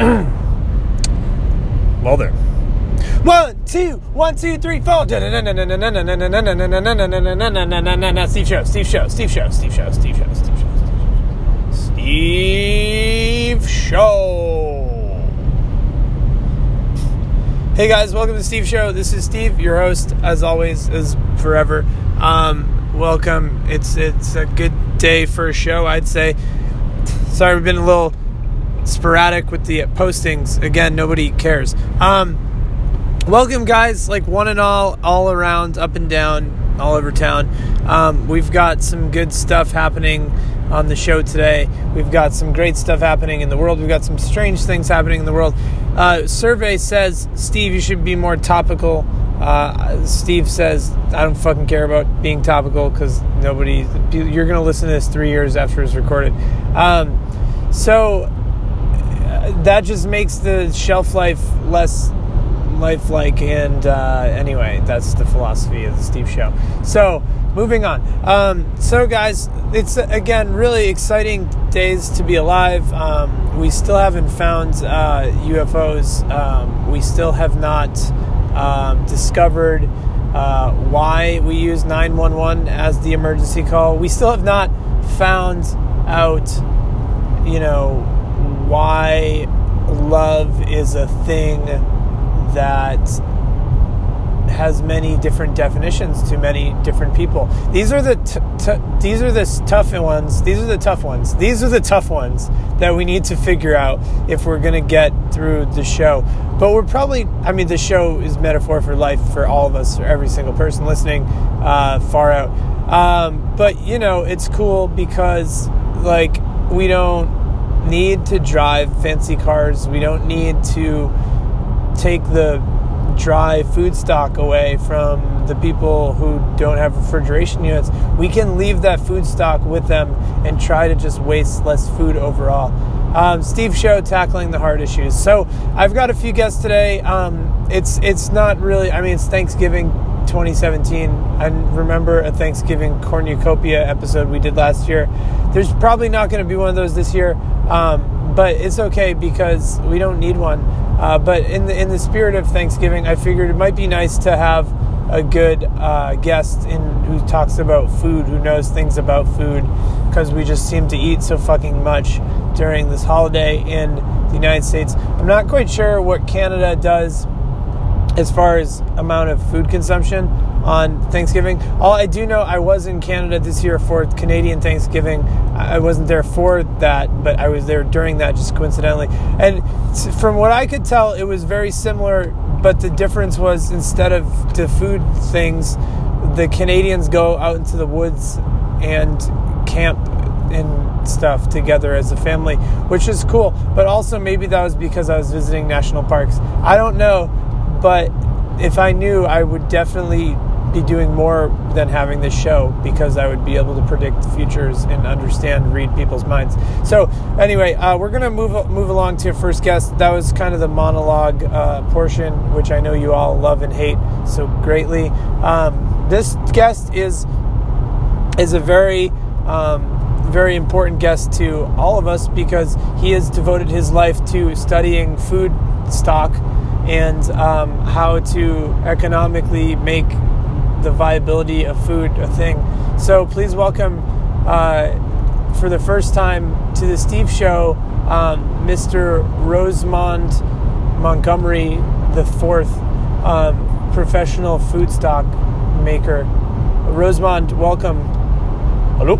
well, there. One, two, one, two, three, four. Steve Show, Steve Show, Steve Show, Steve Show, Steve Show, Steve Show, Steve Show. Hey guys, welcome to Steve Show. This is Steve, your host, as always, as forever. Um, welcome. It's it's a good day for a show, I'd say. Sorry, we've been a little sporadic with the postings. Again, nobody cares. Um, welcome, guys, like one and all, all around, up and down, all over town. Um, we've got some good stuff happening on the show today. We've got some great stuff happening in the world. We've got some strange things happening in the world. Uh, survey says, Steve, you should be more topical. Uh, Steve says, I don't fucking care about being topical because nobody, you're going to listen to this three years after it's recorded. Um, so that just makes the shelf life less lifelike. And uh, anyway, that's the philosophy of the Steve Show. So moving on. Um, so guys, it's again really exciting days to be alive. Um, we still haven't found uh, UFOs. Um, we still have not um, discovered. Uh, why we use 911 as the emergency call. We still have not found out, you know, why love is a thing that has many different definitions to many different people. These are the t- t- these are the tough ones. These are the tough ones. These are the tough ones that we need to figure out if we're going to get through the show. But we're probably I mean the show is metaphor for life for all of us, for every single person listening uh, far out. Um, but you know, it's cool because like we don't need to drive fancy cars. We don't need to take the dry food stock away from the people who don't have refrigeration units, we can leave that food stock with them and try to just waste less food overall. Um, Steve Show tackling the hard issues. So I've got a few guests today. Um, it's it's not really. I mean, it's Thanksgiving 2017. I remember a Thanksgiving cornucopia episode we did last year. There's probably not going to be one of those this year, um, but it's okay because we don't need one. Uh, but in the in the spirit of Thanksgiving, I figured it might be nice to have a good uh, guest in who talks about food, who knows things about food, because we just seem to eat so fucking much during this holiday in the United States. I'm not quite sure what Canada does as far as amount of food consumption on Thanksgiving. All I do know, I was in Canada this year for Canadian Thanksgiving. I wasn't there for that, but I was there during that just coincidentally. And from what I could tell, it was very similar, but the difference was instead of the food things, the Canadians go out into the woods and camp and stuff together as a family, which is cool. But also, maybe that was because I was visiting national parks. I don't know, but if I knew, I would definitely be doing more than having this show because I would be able to predict futures and understand, read people's minds. So, anyway, uh, we're gonna move move along to your first guest. That was kind of the monologue uh, portion, which I know you all love and hate so greatly. Um, this guest is is a very um, very important guest to all of us because he has devoted his life to studying food stock and um, how to economically make the viability of food a thing. So please welcome, uh, for the first time to the Steve Show, um, Mr. Rosemond Montgomery the fourth, um, professional food stock maker. Rosemond, welcome. Hello.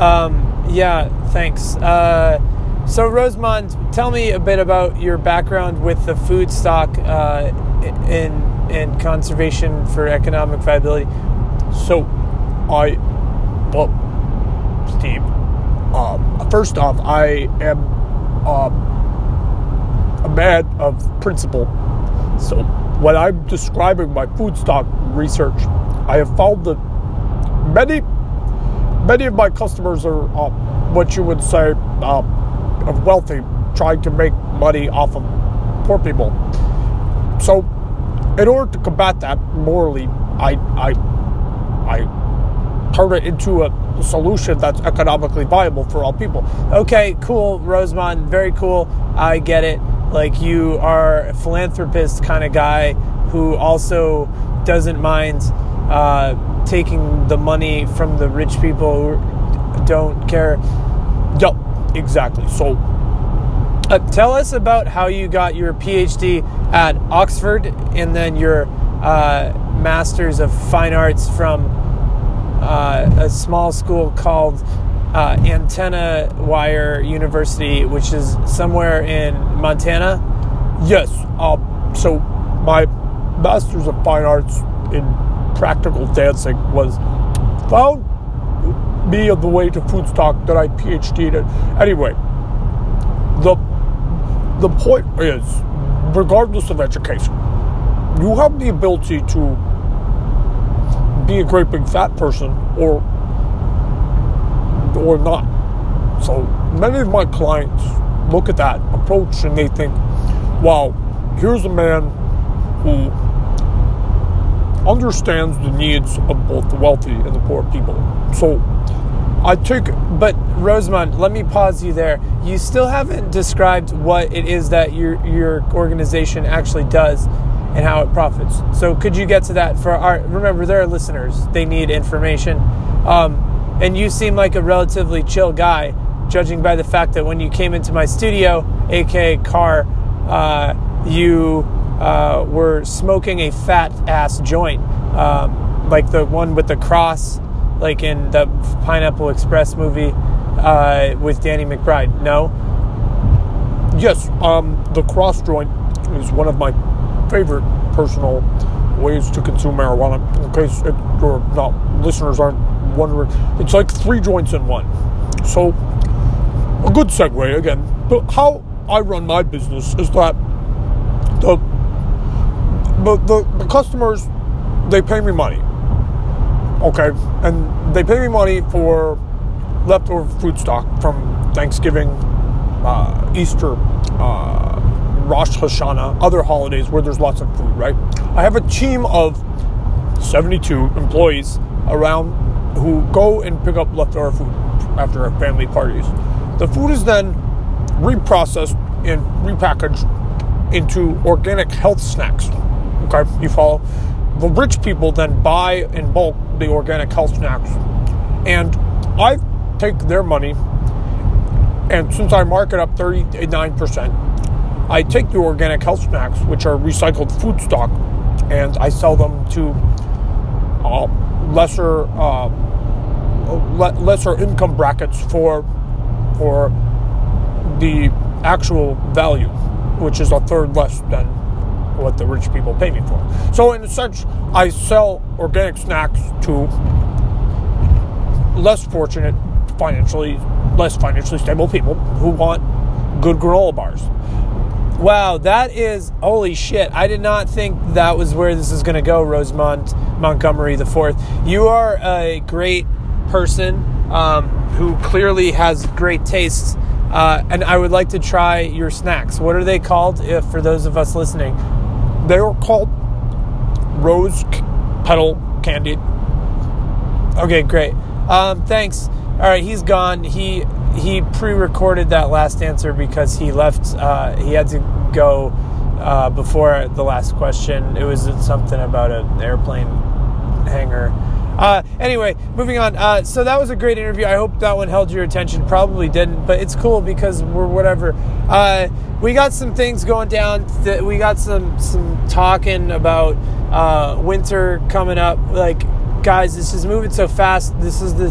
Um, yeah, thanks. Uh, so, Rosemond, tell me a bit about your background with the food stock uh, in conservation for economic viability. So, I, well, Steve. Uh, first off, I am uh, a man of principle. So, when I'm describing my food stock research, I have found that many, many of my customers are uh, what you would say of wealthy, trying to make money off of poor people. So, in order to combat that morally, I I I turn it into a solution that's economically viable for all people. Okay, cool, Rosemond. Very cool. I get it. Like you are a philanthropist kind of guy who also doesn't mind uh, taking the money from the rich people who don't care. Exactly. So Uh, tell us about how you got your PhD at Oxford and then your uh, Masters of Fine Arts from uh, a small school called uh, Antenna Wire University, which is somewhere in Montana. Yes. Um, so my master's of fine arts in practical dancing was found me on the way to food stock that I PhD'd in. Anyway, the the point is, regardless of education, you have the ability to be a great big fat person or or not. So many of my clients look at that approach and they think, wow, here's a man who understands the needs of both the wealthy and the poor people. So I took, But Rosemond, let me pause you there. You still haven't described what it is that your your organization actually does and how it profits. So could you get to that for our remember there are listeners. They need information. Um, and you seem like a relatively chill guy, judging by the fact that when you came into my studio, aka car, uh, you uh, were smoking a fat ass joint, um, like the one with the cross, like in the Pineapple Express movie uh, with Danny McBride. No, Yes, um, the cross joint is one of my favorite personal ways to consume marijuana. In case it, your not listeners aren't wondering, it's like three joints in one. So, a good segue again. But how I run my business is that the the, the, the customers they pay me money, okay, and they pay me money for leftover food stock from Thanksgiving, uh, Easter, uh, Rosh Hashanah, other holidays where there's lots of food, right? I have a team of 72 employees around who go and pick up leftover food after our family parties. The food is then reprocessed and repackaged into organic health snacks. Okay, you follow? The rich people then buy in bulk the organic health snacks, and I take their money, and since I mark it up 39%, I take the organic health snacks, which are recycled food stock, and I sell them to uh, lesser uh, le- lesser income brackets for for the actual value, which is a third less than what the rich people pay me for. So in a sense, I sell organic snacks to less fortunate, financially less financially stable people who want good granola bars. Wow, that is holy shit. I did not think that was where this is going to go, Rosemond Montgomery the Fourth. You are a great person um, who clearly has great tastes, uh, and I would like to try your snacks. What are they called? If for those of us listening, They are called rose petal candy. Okay, great. Um, thanks. All right, he's gone. He he pre-recorded that last answer because he left. Uh, he had to go uh, before the last question. It was something about an airplane hangar. Uh, anyway, moving on. Uh, so that was a great interview. I hope that one held your attention. Probably didn't, but it's cool because we're whatever. Uh, we got some things going down. We got some some talking about uh, winter coming up. Like, guys, this is moving so fast. This is the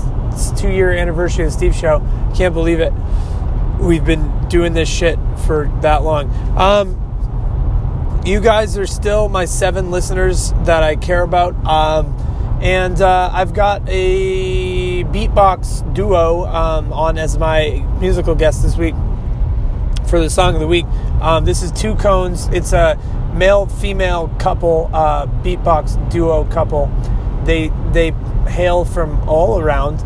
two year anniversary of the Steve Show. Can't believe it. We've been doing this shit for that long. Um, you guys are still my seven listeners that I care about. Um, and uh, I've got a beatbox duo um, on as my musical guest this week for the song of the week. Um, this is Two Cones. It's a male female couple, uh, beatbox duo couple. They they hail from all around,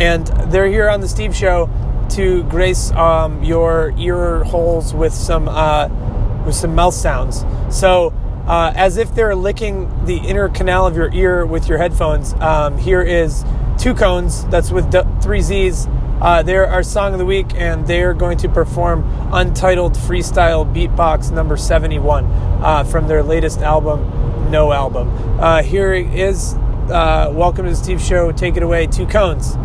and they're here on the Steve Show to grace um, your ear holes with some uh, with some mouth sounds. So. Uh, as if they're licking the inner canal of your ear with your headphones. Um, here is Two Cones. That's with three Z's. Uh, they're our song of the week, and they are going to perform Untitled Freestyle Beatbox number 71 uh, from their latest album, No Album. Uh, here is uh, Welcome to the Steve Show. Take it away, Two Cones.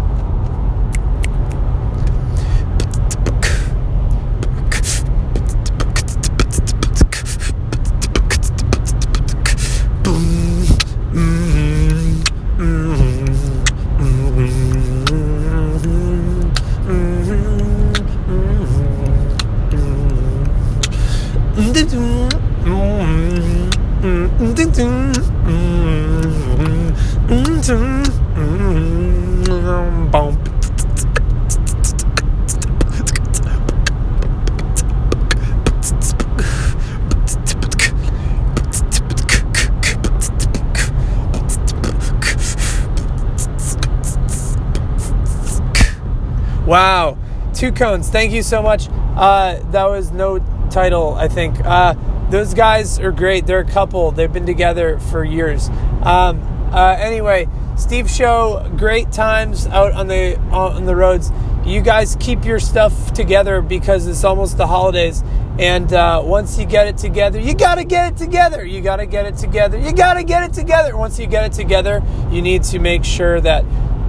Wow. Two cones. Thank you so much. Uh, that was no title, I think. Uh, those guys are great. They're a couple. They've been together for years. Um, uh, anyway, Steve Show, great times out on the on the roads. You guys keep your stuff together because it's almost the holidays. And uh, once you get it together, you gotta get it together. You gotta get it together. You gotta get it together. Once you get it together, you need to make sure that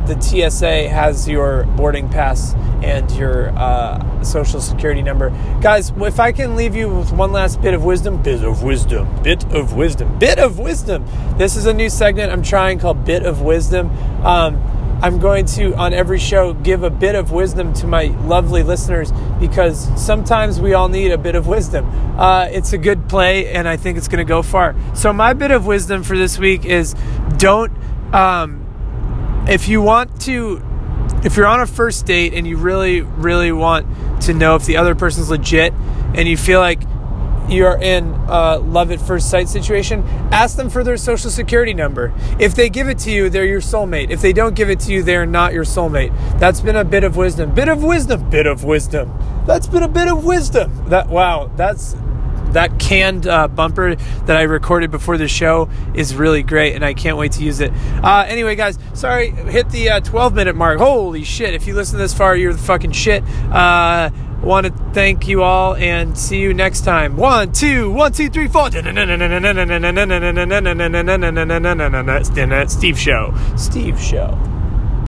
the TSA has your boarding pass and your uh, social security number. Guys, if I can leave you with one last bit of wisdom, bit of wisdom, bit of wisdom, bit of wisdom. This is a new segment I'm trying called Bit of Wisdom. Um, I'm going to, on every show, give a bit of wisdom to my lovely listeners because sometimes we all need a bit of wisdom. Uh, it's a good play, and I think it's going to go far. So, my bit of wisdom for this week is don't. Um, if you want to if you're on a first date and you really really want to know if the other person's legit and you feel like you're in a love at first sight situation ask them for their social security number. If they give it to you they're your soulmate. If they don't give it to you they're not your soulmate. That's been a bit of wisdom. Bit of wisdom. Bit of wisdom. That's been a bit of wisdom. That wow that's that canned uh, bumper that I recorded before the show is really great, and I can't wait to use it. Uh, anyway, guys, sorry, hit the uh, 12 minute mark. Holy shit! If you listen this far, you're the fucking shit. Uh, want to thank you all and see you next time. One, two, one, two, three, four. Steve Show. Steve Show.